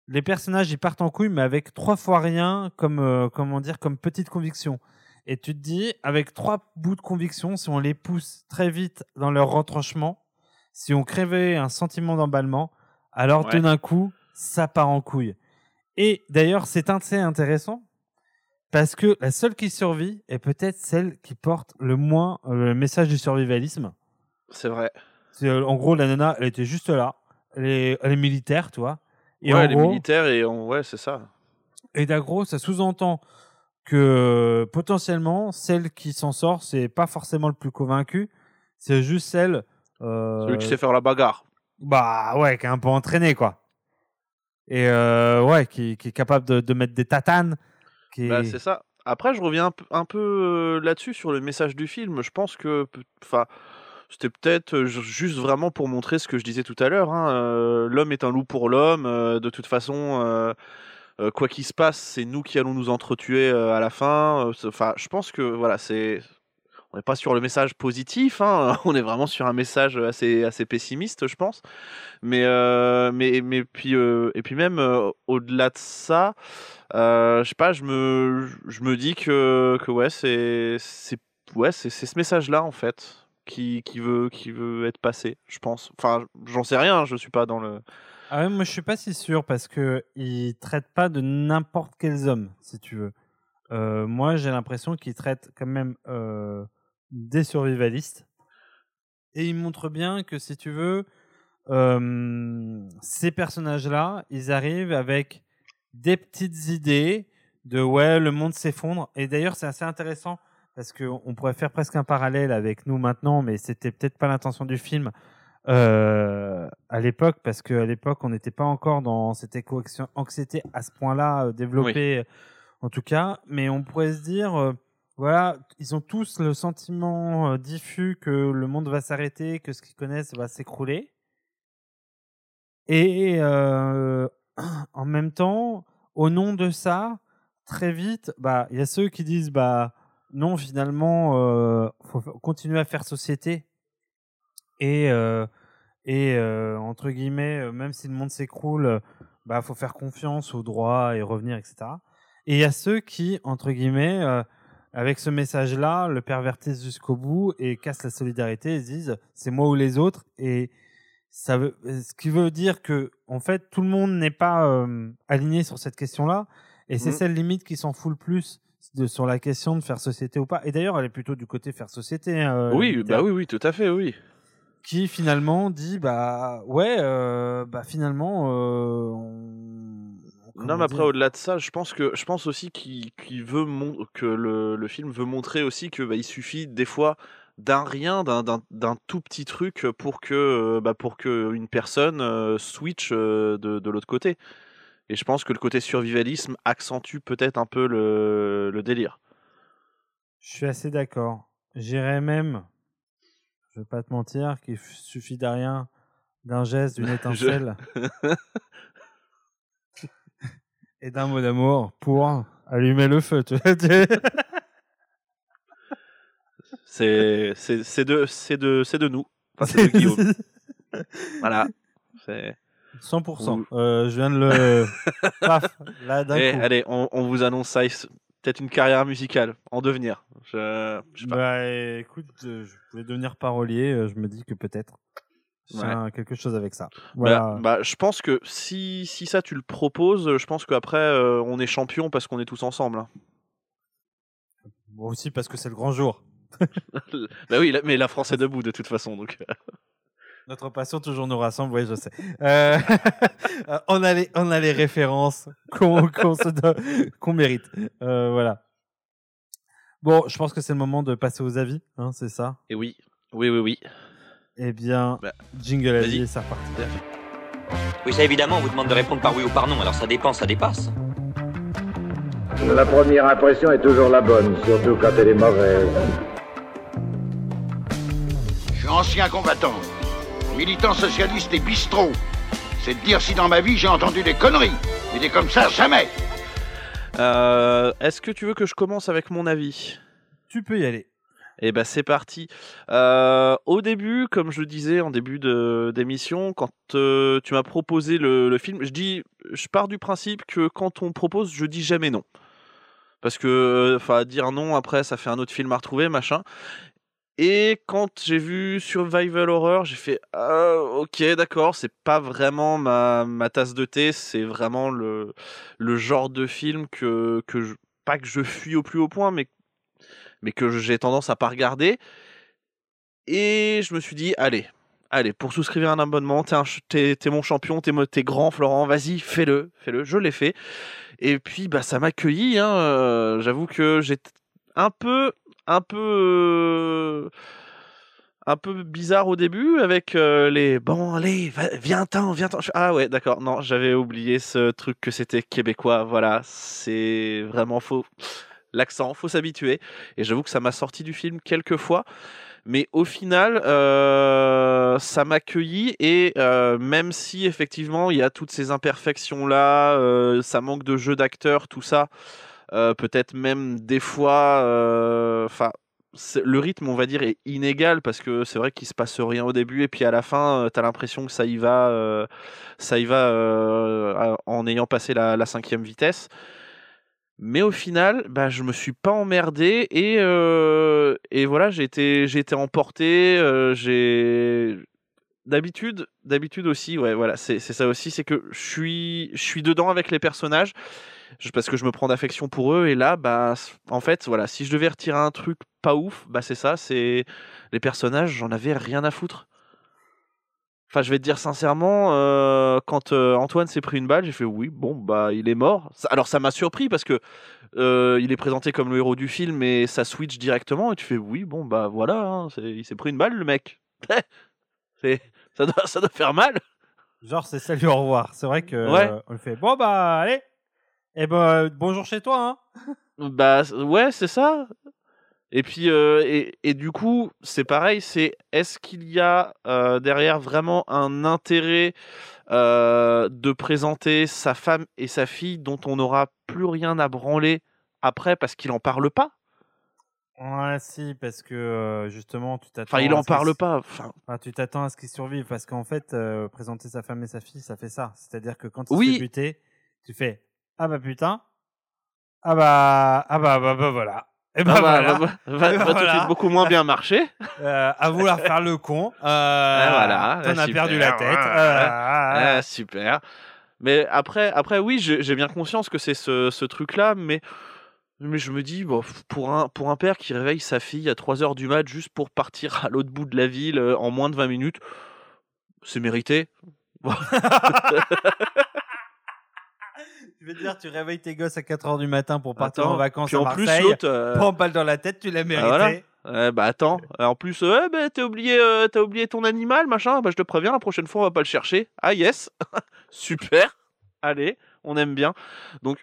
les personnages ils partent en couille mais avec trois fois rien comme euh, comment dire comme petite conviction. Et tu te dis avec trois bouts de conviction si on les pousse très vite dans leur retranchement si on crevait un sentiment d'emballement alors Ouais. tout d'un coup ça part en couille. Et d'ailleurs c'est assez intéressant parce que la seule qui survit est peut-être celle qui porte le moins euh, le message du survivalisme. C'est vrai. Euh, en gros la nana elle était juste là. Elle est, elle est militaire tu vois et ouais, les gros, militaires, et on... ouais, c'est ça. et d'agro, ça sous-entend que euh, potentiellement, celle qui s'en sort, c'est pas forcément le plus convaincu, c'est juste celle. euh, Celui qui sait faire la bagarre. Bah ouais, qui est un peu entraînée, quoi. Et euh, ouais, qui, qui est capable de, de mettre des tatanes. Qui Bah, c'est ça. Après, je reviens un peu, là-dessus sur le message du film. Je pense que, enfin, c'était peut-être ju- juste vraiment pour montrer ce que je disais tout à l'heure. hein, l'homme est un loup pour l'homme. de toute façon, quoi qu'il se passe, c'est nous qui allons nous entretuer à la fin. Enfin, je pense que voilà, c'est. On n'est pas sur le message positif, hein, on est vraiment sur un message assez, assez pessimiste, je pense. Mais, mais, mais puis, et puis même au-delà de ça, je sais pas, je me, je me dis que, que ouais, c'est, c'est, ouais, c'est c'est ce message-là en fait qui, veut qui veut être passé, je pense. Enfin, j'en sais rien, je suis pas dans le. Ah ouais, moi je suis pas si sûr parce que il traite pas de n'importe quels hommes, si tu veux. Euh, moi j'ai l'impression qu'il traite quand même euh, des survivalistes et il montre bien que si tu veux, ces personnages-là, ils arrivent avec des petites idées de ouais le monde s'effondre et d'ailleurs c'est assez intéressant parce qu'on pourrait faire presque un parallèle avec nous maintenant, mais c'était peut-être pas l'intention du film euh, à l'époque, parce qu'à l'époque, on n'était pas encore dans cette éco-anxiété à ce point-là euh, développée, en tout cas, mais on pourrait se dire, euh, voilà, ils ont tous le sentiment euh, diffus que le monde va s'arrêter, que ce qu'ils connaissent va s'écrouler. Et euh, en même temps, au nom de ça, très vite, bah, il y a ceux qui disent, bah, non, finalement, euh, faut continuer à faire société. Et, euh, et euh, entre guillemets, euh, même si le monde s'écroule, bah, faut faire confiance au droit et revenir, etc. Et il y a ceux qui, entre guillemets, avec ce message-là, le pervertissent jusqu'au bout et cassent la solidarité et se disent c'est moi ou les autres. Et ça veut, ce qui veut dire que, en fait, tout le monde n'est pas aligné sur cette question-là. Et c'est Mhm. celle limite qui s'en fout le plus de, sur la question de faire société ou pas. Et d'ailleurs, elle est plutôt du côté faire société. hein, euh, oui, bah oui, oui, tout à fait, oui. Qui finalement dit bah ouais, euh, bah finalement. euh, on- Non, mais après, au-delà de ça, je pense que je pense aussi qu'il veut mon- que le, le film veut montrer aussi que bah, il suffit des fois d'un rien, d'un- tout petit truc pour que bah, pour que une personne switch de, de l'autre côté. Et je pense que le côté survivalisme accentue peut-être un peu le, le délire. Je suis assez d'accord. J'irais même, je vais pas te mentir, qu'il suffit d'un rien, d'un geste, d'une étincelle et d'un mot d'amour pour allumer le feu. C'est c'est c'est de c'est de c'est de nous. Enfin, c'est de Guillaume. Voilà. C'est 100%. Ou- Euh, je viens de le. Paf, là d'un Eh, coup. allez, on, on vous annonce ça. Peut-être une carrière musicale en devenir. Je, je sais pas. Bah écoute, euh, je voulais devenir parolier, euh, je me dis que peut-être. Ouais. quelque chose avec ça. Bah, Voilà. bah, je pense que si, si ça tu le proposes, je pense qu'après euh, on est champion parce qu'on est tous ensemble. hein. Bon, aussi parce que c'est le grand jour. bah oui, mais la France est debout de toute façon. Donc, Notre passion toujours nous rassemble, oui, je sais. Euh, euh, on, a les, on a les références qu'on donne- qu'on mérite. Euh, voilà. Bon, je pense que c'est le moment de passer aux avis, hein, c'est ça? Et oui, oui, oui, oui. Eh bien, Bah, jingle avis, c'est reparti. Oui, ça évidemment, on vous demande de répondre par oui ou par non, alors ça dépend, ça dépasse. La première impression est toujours la bonne, surtout quand elle est mauvaise. Je suis ancien combattant, militant socialiste et bistrot. C'est de dire si dans ma vie j'ai entendu des conneries. Mais des comme ça, jamais. Euh, Est-ce que tu veux que je commence avec mon avis? Tu peux y aller. Eh ben c'est parti. Euh, au début, comme je le disais en début de- d'émission, quand euh, tu m'as proposé le, le film, je dis, je pars du principe que quand on propose, je dis jamais non, parce que, enfin, dire non après, ça fait un autre film à retrouver, machin. Et quand j'ai vu Survival Horror, j'ai fait ah, ok d'accord, c'est pas vraiment ma, ma tasse de thé, c'est vraiment le, le genre de film que, que je, pas que je fuis au plus haut point, mais mais que j'ai tendance à pas regarder. Et je me suis dit, allez, allez, pour souscrire un abonnement, t'es, mon champion, t'es, grand, Florent, vas-y, fais-le, fais-le. Je l'ai fait. Et puis, bah, ça m'a. Hein, euh, j'avoue que j'étais un peu, un peu, euh, un peu bizarre au début avec euh, les bon, allez, va- viens-t'en, viens-t'en. Je- Ah ouais, d'accord. Non, j'avais oublié ce truc que c'était québécois. Voilà, c'est vraiment faux. L'accent, faut s'habituer. Et j'avoue que ça m'a sorti du film quelques fois. Mais au final, euh, ça m'a accueilli et même si effectivement il y a toutes ces imperfections là, ça manque de jeu d'acteur, tout ça, peut-être même des fois, euh, enfin. le rythme, on va dire, est inégal parce que c'est vrai qu'il se passe rien au début et puis à la fin, euh, t'as l'impression que ça y va, euh, ça y va euh, en ayant passé la, cinquième vitesse. Mais au final, bah, je me suis pas emmerdé et, euh, et voilà, j'ai été, j'ai été emporté. euh, j'ai d'habitude, d'habitude aussi, ouais, voilà, c'est ça aussi, c'est que je suis, je suis dedans avec les personnages parce que je me prends d'affection pour eux et là, bah, en fait, voilà, si je devais retirer un truc pas ouf, bah c'est ça, c'est les personnages, j'en avais rien à foutre. Enfin, je vais te dire sincèrement, euh, quand euh, Antoine s'est pris une balle, j'ai fait oui, bon, bah, il est mort. Alors, ça m'a surpris parce que euh, il est présenté comme le héros du film et ça switch directement et tu fais oui, bon, bah voilà, hein, il s'est pris une balle, le mec. Ça, doit, ça doit faire mal. Genre, c'est salut, au revoir. C'est vrai que Ouais. on le fait. Bon, bah, allez. Et ben, euh, bonjour chez toi. Hein. Bah ouais, c'est ça. Et puis euh, et, et du coup, c'est pareil, c'est est-ce qu'il y a euh, derrière vraiment un intérêt euh, de présenter sa femme et sa fille dont on n'aura plus rien à branler après parce qu'il en parle pas? Ouais, si, parce que justement, tu t'attends. Enfin, il à en parle pas. Enfin, Enfin, tu t'attends à ce qu'ils survivent parce qu'en fait, présenter sa femme et sa fille, ça fait ça. C'est-à-dire que quand il Oui. se fait buter, tu fais Ah bah putain. Ah bah, ah bah, bah, bah, voilà. Et bah, ah bah, voilà. va, va- Et va tout de suite beaucoup moins bien marcher. Euh, à vouloir faire le con. Euh, voilà, T'en as super, perdu la tête. ah, ah, Ah, super. Mais après, après oui, j'ai bien conscience que c'est ce, ce truc-là, mais, mais je me dis, bon, pour, un, pour un père qui réveille sa fille à 3h du mat juste pour partir à l'autre bout de la ville euh, en moins de 20 minutes, c'est mérité. Tu veux dire, tu réveilles tes gosses à 4h du matin pour partir Attends, en vacances puis à en plus, l'autre, euh, Prends balle dans la tête, tu l'as Ah, mérité. voilà. Ouais, bah attends, en plus, euh, ouais, bah, t'as oublié, euh, t'as oublié ton animal, machin, bah je te préviens, la prochaine fois on va pas le chercher. Ah yes, super, allez, on aime bien. Donc,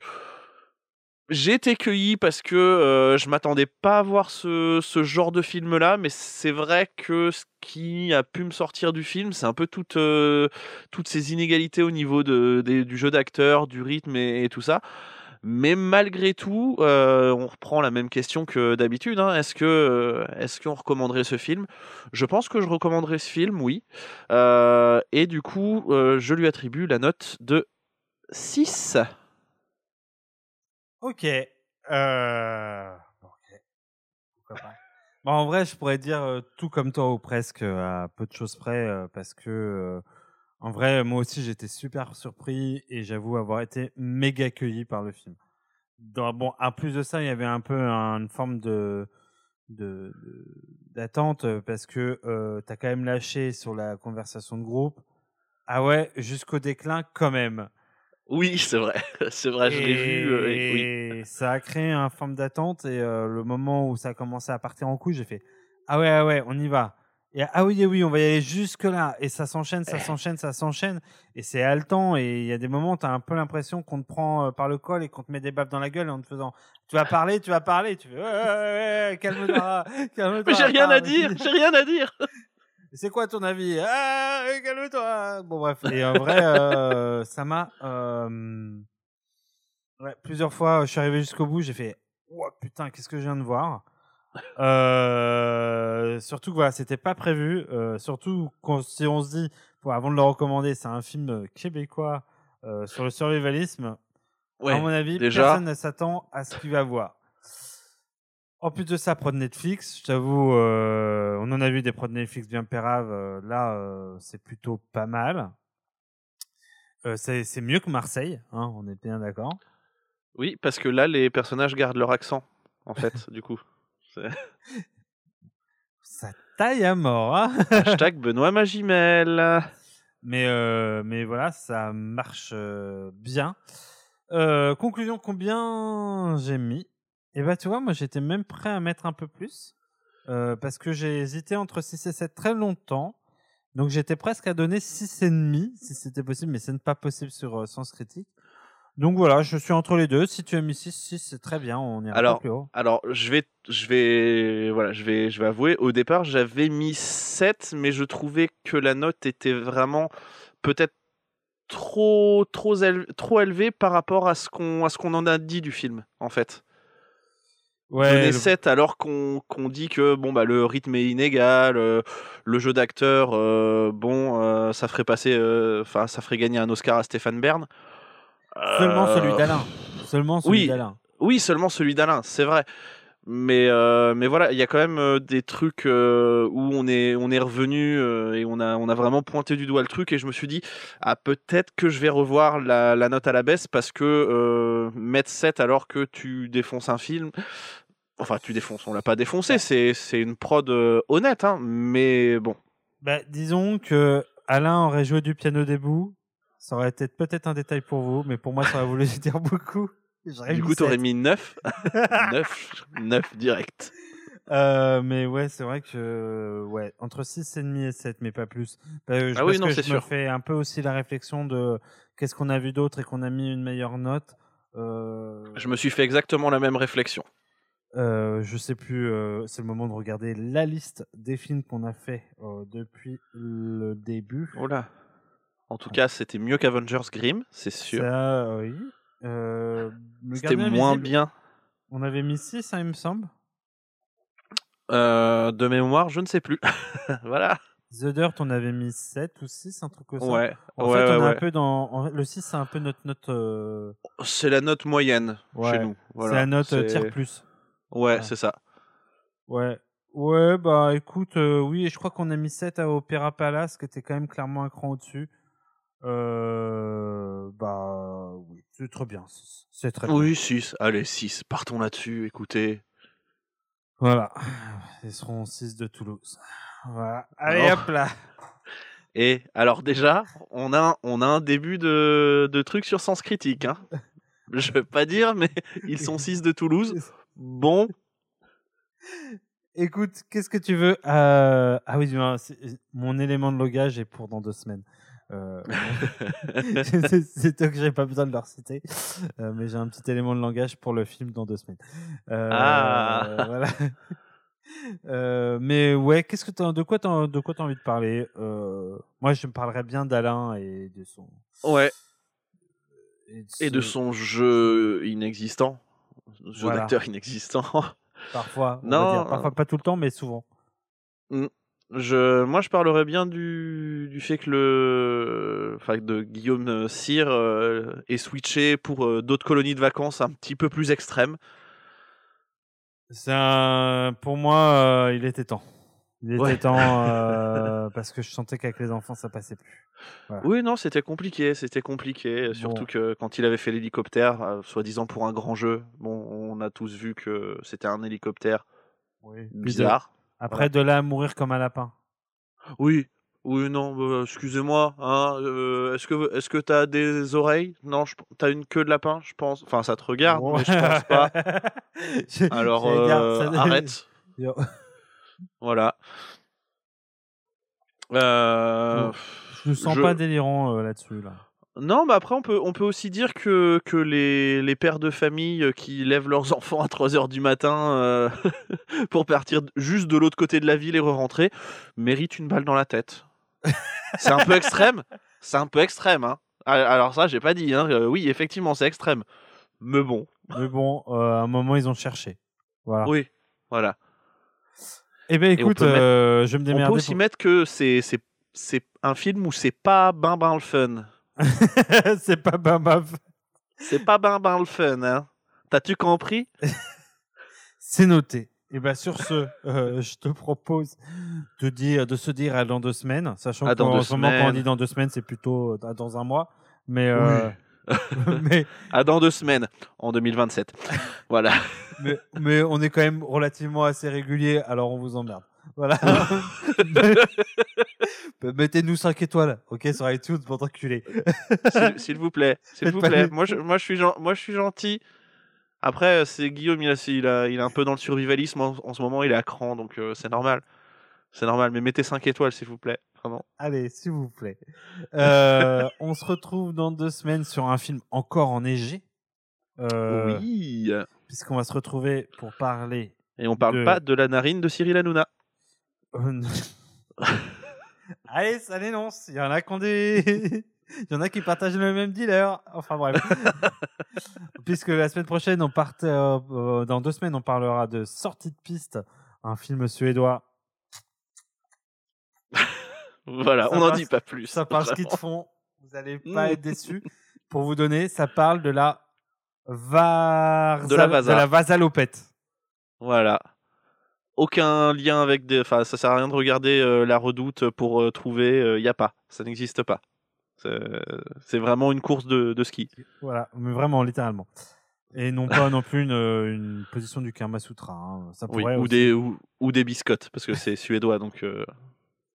j'ai été cueilli parce que euh, je m'attendais pas à voir ce, ce genre de film-là, mais c'est vrai que ce qui a pu me sortir du film, c'est un peu toutes, euh, toutes ces inégalités au niveau de, du jeu d'acteur, du rythme et, tout ça. Mais malgré tout, euh, on reprend la même question que d'habitude. hein. Est-ce que, euh, est-ce qu'on recommanderait ce film? Je pense que je recommanderais ce film, oui. Et du coup, je lui attribue la note de 6. Ok. Euh... bon. Bon, en vrai, je pourrais dire tout comme toi ou presque à peu de choses près parce que en vrai, moi aussi, j'étais super surpris et j'avoue avoir été méga accueilli par le film. Dans, bon, en plus de ça, il y avait un peu un- une forme de d'attente parce que euh, t'as quand même lâché sur la conversation de groupe. Ah ouais, jusqu'au déclin quand même. Oui, c'est vrai. C'est vrai, je l'ai vu. euh, et- oui. Et ça a créé une forme d'attente. Et euh, le moment où ça a commencé à partir en couille, j'ai fait Ah ouais, ah ouais, on y va. Et ah oui, eh oui, on va y aller jusque-là. Et ça s'enchaîne, ça s'enchaîne, ça s'enchaîne. Et c'est haletant. Et il y a des moments où tu as un peu l'impression qu'on te prend euh, par le col et qu'on te met des baffes dans la gueule en te faisant Tu vas parler, tu vas parler. Tu fais Ouais, ouais, ouais, ouais, calme-toi. calme-toi Mais j'ai rien à dire, j'ai rien à dire. C'est quoi ton avis? Ah, calme-toi. Bon bref. Et en vrai, euh, ça m'a euh, ouais, plusieurs fois. Je suis arrivé jusqu'au bout. J'ai fait, oh, putain, qu'est-ce que je viens de voir? Euh, Surtout que voilà, c'était pas prévu. surtout quand, si on se dit, bon, avant de le recommander, c'est un film québécois sur le survivalisme. Ouais, à mon avis, déjà. personne ne s'attend à ce qu'il va voir. En plus de ça, prod Netflix, je t'avoue, euh, on en a vu des prod Netflix bien péraves. euh, là, euh, c'est plutôt pas mal. C'est mieux que Marseille, hein, on est bien d'accord. Oui, parce que là, les personnages gardent leur accent, en fait, du coup. Ça taille à mort. Hein Hashtag Benoît Magimel. mais, mais voilà, ça marche bien. Conclusion, combien j'ai mis? Et bah, tu vois, moi, j'étais même prêt à mettre un peu plus. euh, parce que j'ai hésité entre 6 et 7 très longtemps. Donc, j'étais presque à donner 6,5 si c'était possible, mais ce n'est pas possible sur euh, Sens Critique. Donc voilà, je suis entre les deux. Si tu as mis 6, 6, c'est très bien. On ira Alors, plus haut. alors je vais, je vais, voilà, je vais, je vais avouer. Au départ, j'avais mis 7, mais je trouvais que la note était vraiment peut-être trop, trop, trop élevée par rapport à ce qu'on, à ce qu'on en a dit du film, en fait. Ouais, le- 7 alors qu'on qu'on dit que bon bah le rythme est inégal, euh, le jeu d'acteur, euh, bon, euh, ça ferait passer, euh, enfin ça ferait gagner un Oscar à Stéphane Bern. Seulement Euh, celui d'Alain. Seulement celui oui, d'Alain. Oui, seulement celui d'Alain, c'est vrai. Mais, euh, mais voilà, il y a quand même euh, des trucs euh, où on est, on est revenu euh, et on a, on a vraiment pointé du doigt le truc. Et je me suis dit, ah, peut-être que je vais revoir la, la note à la baisse parce que mettre 7 alors que tu défonces un film. Enfin, tu défonces, on l'a pas défoncé, c'est, c'est une prod honnête, hein, mais bon. Bah, disons que Alain aurait joué du piano debout. Ça aurait été peut-être un détail pour vous, mais pour moi, ça aurait voulu dire beaucoup. Du coup, t'aurais mis 9. 9, 9 direct. Euh, mais ouais, c'est vrai que ouais, entre 6,5 et 7, mais pas plus. Euh, je- Ah oui, non, que je me sûr. fais un peu aussi la réflexion de qu'est-ce qu'on a vu d'autre et qu'on a mis une meilleure note. Euh, Je me suis fait exactement la même réflexion. euh, je sais plus, euh, c'est le moment de regarder la liste des films qu'on a fait euh, depuis le début. Oh là. En tout cas, c'était mieux qu'Avengers Grimm, c'est sûr. Ça, oui. Euh, C'était moins Invisible, bien. On avait mis 6, hein, il me semble. Euh, de mémoire, je ne sais plus. voilà. The Dirt, on avait mis 7 ou 6, un truc comme ça. Ouais. En ouais, fait, ouais, on est un peu dans. Le 6, c'est un peu notre note. euh, C'est la note moyenne chez nous. Voilà. c'est la note tiers plus. Ouais, c'est ça. Ouais. Ouais, bah écoute, euh, oui, je crois qu'on a mis 7 à Opéra Palace, qui était quand même clairement un cran au-dessus. Euh, bah oui, c'est très bien. C'est très bien. Oui, 6. Allez, 6. Partons là-dessus, écoutez. Voilà. Ils seront 6 de Toulouse. Voilà. Allez Oh. hop là. Et alors déjà, on a, on a un début de, de truc sur Sens Critique. Hein. Je veux pas dire, mais ils sont 6 de Toulouse. Bon, Écoute, qu'est-ce que tu veux? Euh, Ah oui, mon élément de logage est pour dans deux semaines. Euh, c'est toi que j'ai pas besoin de leur citer, Euh, mais j'ai un petit élément de langage pour le film dans deux semaines. Euh, Ah. voilà. Mais ouais, qu'est-ce que t'as- de quoi t'as de quoi t'as envie de parler? Moi, je me parlerais bien d'Alain et de son ouais. et Et de son jeu inexistant. Jeu Voilà. d'acteur inexistant. parfois, on Non, va dire, parfois pas tout le temps, mais souvent. Je, moi, je parlerais bien du, du fait que le, enfin, de Guillaume Cyr euh, est switché pour euh, d'autres colonies de vacances un petit peu plus extrêmes. C'est un... Pour moi, euh, il était temps. Il était Ouais. temps euh, parce que je sentais qu'avec les enfants, ça passait plus. Oui, non, c'était compliqué, c'était compliqué. Surtout Bon. que quand il avait fait l'hélicoptère, euh, soi-disant pour un grand jeu, bon, on a tous vu que c'était un hélicoptère Oui. bizarre. Après, de là à mourir comme un lapin. Oui, oui, non, bah, excusez-moi. Hein, euh, est-ce que est-ce que t'as des oreilles? Non, je- t'as une queue de lapin, je pense. Enfin, ça te regarde, mais je pense pas. Alors dire, euh, ça- arrête. Voilà. Euh, Je ne sens je- pas délirant euh, là-dessus. Là. Non, mais après, on peut, on peut aussi dire que, que les, les pères de famille euh, qui lèvent leurs enfants à 3h du matin euh, pour partir juste de l'autre côté de la ville et re-rentrer méritent une balle dans la tête. C'est un peu extrême. C'est un peu extrême. Hein. Alors ça, j'ai pas dit. Hein. euh, oui, effectivement, c'est extrême. Mais bon, Mais bon, euh, à un moment, ils ont cherché. Voilà. oui, voilà. Eh ben écoute, mettre- je me On peut aussi pour- mettre que c'est un film où c'est pas ben ben le fun. C'est pas Baba. C'est pas ben ben le fun. Hein. T'as-tu compris? C'est noté. Et ben sur ce, euh, je te propose de dire, de se dire à dans deux semaines, sachant qu'en ce moment quand on dit dans deux semaines, c'est plutôt euh, dans un mois. Mais euh, mais, À dans deux semaines, en 2027. voilà. mais mais on est quand même relativement assez régulier, alors on vous emmerde. Voilà. Mettez-nous 5 étoiles, ok, sur iTunes pour t'enculer. S'il s'il vous plaît, s'il vous plaît. Moi je, moi, je suis, moi, je suis gentil. Après, euh, c'est Guillaume, il, a, il, a, il est un peu dans le survivalisme en, en ce moment, il est à cran, donc euh, c'est normal. C'est normal, mais mettez 5 étoiles, s'il vous plaît. Vraiment. Allez, s'il vous plaît. Euh, on se retrouve dans deux semaines sur un film encore enneigé. Euh, Oui. Puisqu'on va se retrouver pour parler. Et on parle de- pas de la narine de Cyril Hanouna. Non. Allez, ça l'énonce. Il y en a qui ont des. Il y en a qui partagent le même dealer. Enfin bref. Puisque la semaine prochaine, on part, euh, euh, dans deux semaines, on parlera de Sortie de piste, un film suédois. Voilà, Ça on n'en dit pas plus. Ça parle ski de vraiment. fond. Vous allez pas être déçus. Pour vous donner, ça parle de la Varza- De la de la Vasalopette. Voilà. Aucun lien avec des. Enfin, ça sert à rien de regarder euh, la redoute pour euh, trouver. Il n'y a pas. Ça n'existe pas. C'est c'est vraiment une course de, de ski. Voilà, mais vraiment, littéralement. Et non pas non plus une, une position du Karma Sutra. hein. Ça Oui, ou, aussi- des, ou, ou des biscottes, parce que c'est suédois, donc euh,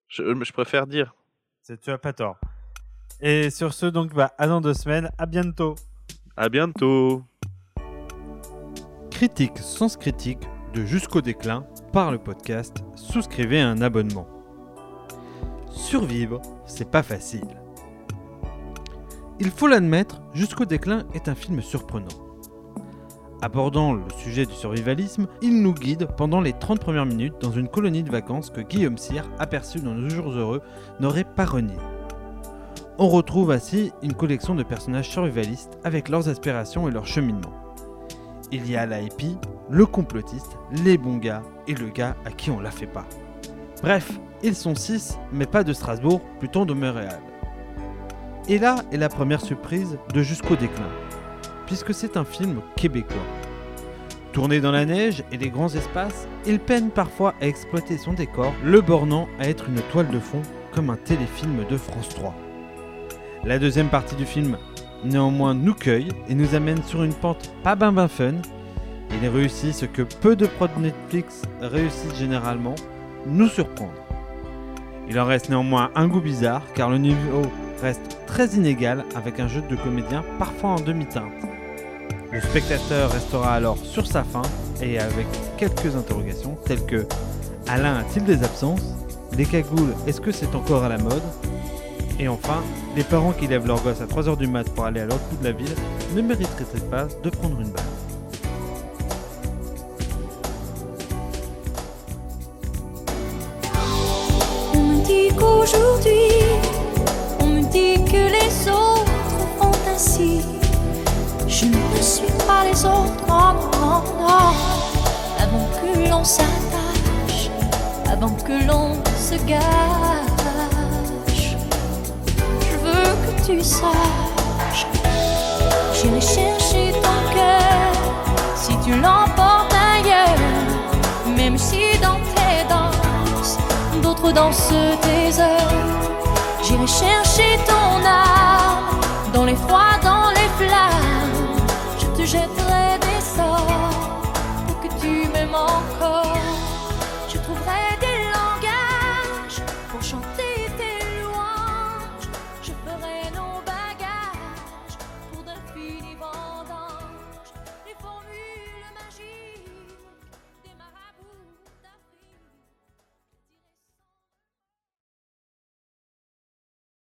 je, je préfère dire. Tu as pas tort. Et sur ce, donc, bah, à dans deux semaines. À bientôt. À bientôt. Critique sens critique de Jusqu'au déclin par le podcast Souscrivez un abonnement. Survivre, c'est pas facile. Il faut l'admettre, Jusqu'au déclin est un film surprenant. Abordant le sujet du survivalisme, il nous guide pendant les 30 premières minutes dans une colonie de vacances que Guillaume Cyr, aperçu dans Nos Jours Heureux, n'aurait pas renié. On retrouve ainsi une collection de personnages survivalistes avec leurs aspirations et leurs cheminements. Il y a la hippie, le complotiste, les bons gars et le gars à qui on la fait pas. Bref, ils sont six, mais pas de Strasbourg, plutôt de Montréal. Et là est la première surprise de Jusqu'au déclin, puisque c'est un film québécois. Tourné dans la neige et les grands espaces, il peine parfois à exploiter son décor, le bornant à être une toile de fond comme un téléfilm de France 3. La deuxième partie du film néanmoins nous cueille et nous amène sur une pente pas ben ben fun. Il réussit ce que peu de prods Netflix réussissent généralement, nous surprendre. Il en reste néanmoins un goût bizarre car le niveau reste très inégal avec un jeu de comédiens parfois en demi-teinte. Le spectateur restera alors sur sa faim et avec quelques interrogations telles que Alain a-t-il des absences? Les cagoules, est-ce que c'est encore à la mode? Et enfin, les parents qui lèvent leur gosse à 3h du mat pour aller à l'autre bout de la ville ne mériteraient pas de prendre une balle? Qu'aujourd'hui, on me dit que les autres font ainsi. Je ne suis pas les autres, non, non, non. Avant que l'on s'attache, avant que l'on se gâche, je veux que tu saches. J'irai chercher ton cœur si tu l'emportes dans ce désert. J'irai chercher ton âme dans les froids, dans les flammes.